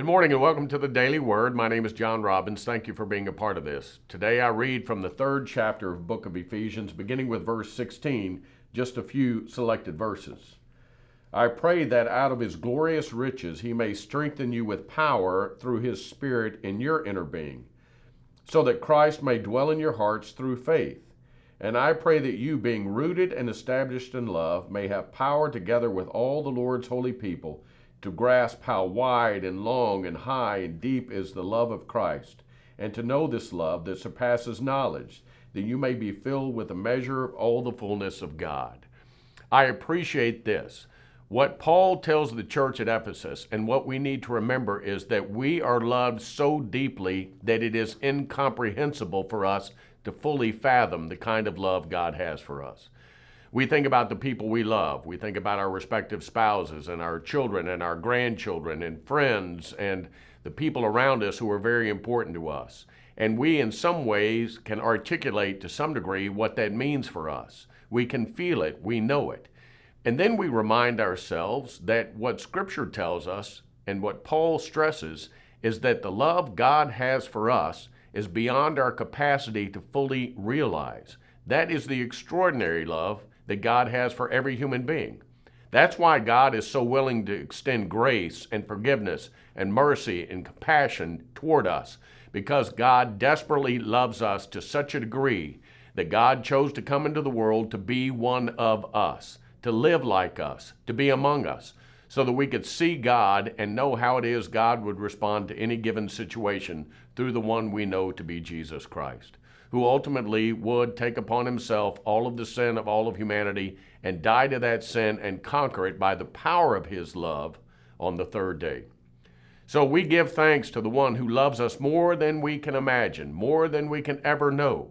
Good morning and welcome to the Daily Word. My name is John Robbins. Thank you for being a part of this. Today I read from the third chapter of book of Ephesians, beginning with verse 16, just a few selected verses. I pray that out of his glorious riches he may strengthen you with power through his Spirit in your inner being, so that Christ may dwell in your hearts through faith. And I pray that you, being rooted and established in love, may have power together with all the Lord's holy people to grasp how wide and long and high and deep is the love of Christ, and to know this love that surpasses knowledge, that you may be filled with a measure of all the fullness of God. I appreciate this. What Paul tells the church at Ephesus, and what we need to remember, is that we are loved so deeply that it is incomprehensible for us to fully fathom the kind of love God has for us. We think about the people we love. We think about our respective spouses and our children and our grandchildren and friends and the people around us who are very important to us. And we, in some ways, can articulate to some degree what that means for us. We can feel it, we know it. And then we remind ourselves that what Scripture tells us and what Paul stresses is that the love God has for us is beyond our capacity to fully realize. That is the extraordinary love that God has for every human being. That's why God is so willing to extend grace and forgiveness and mercy and compassion toward us, because God desperately loves us to such a degree that God chose to come into the world to be one of us, to live like us, to be among us, so that we could see God and know how it is God would respond to any given situation through the one we know to be Jesus Christ who ultimately would take upon himself all of the sin of all of humanity and die to that sin and conquer it by the power of his love on the third day. So we give thanks to the one who loves us more than we can imagine, more than we can ever know.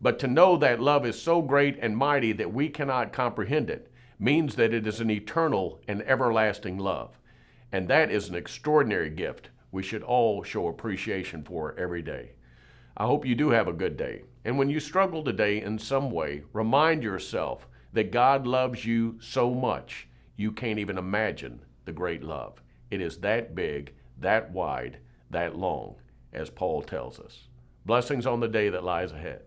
But to know that love is so great and mighty that we cannot comprehend it means that it is an eternal and everlasting love. And that is an extraordinary gift we should all show appreciation for every day. I hope you do have a good day. And when you struggle today in some way, remind yourself that God loves you so much you can't even imagine the great love. It is that big, that wide, that long, as Paul tells us. Blessings on the day that lies ahead.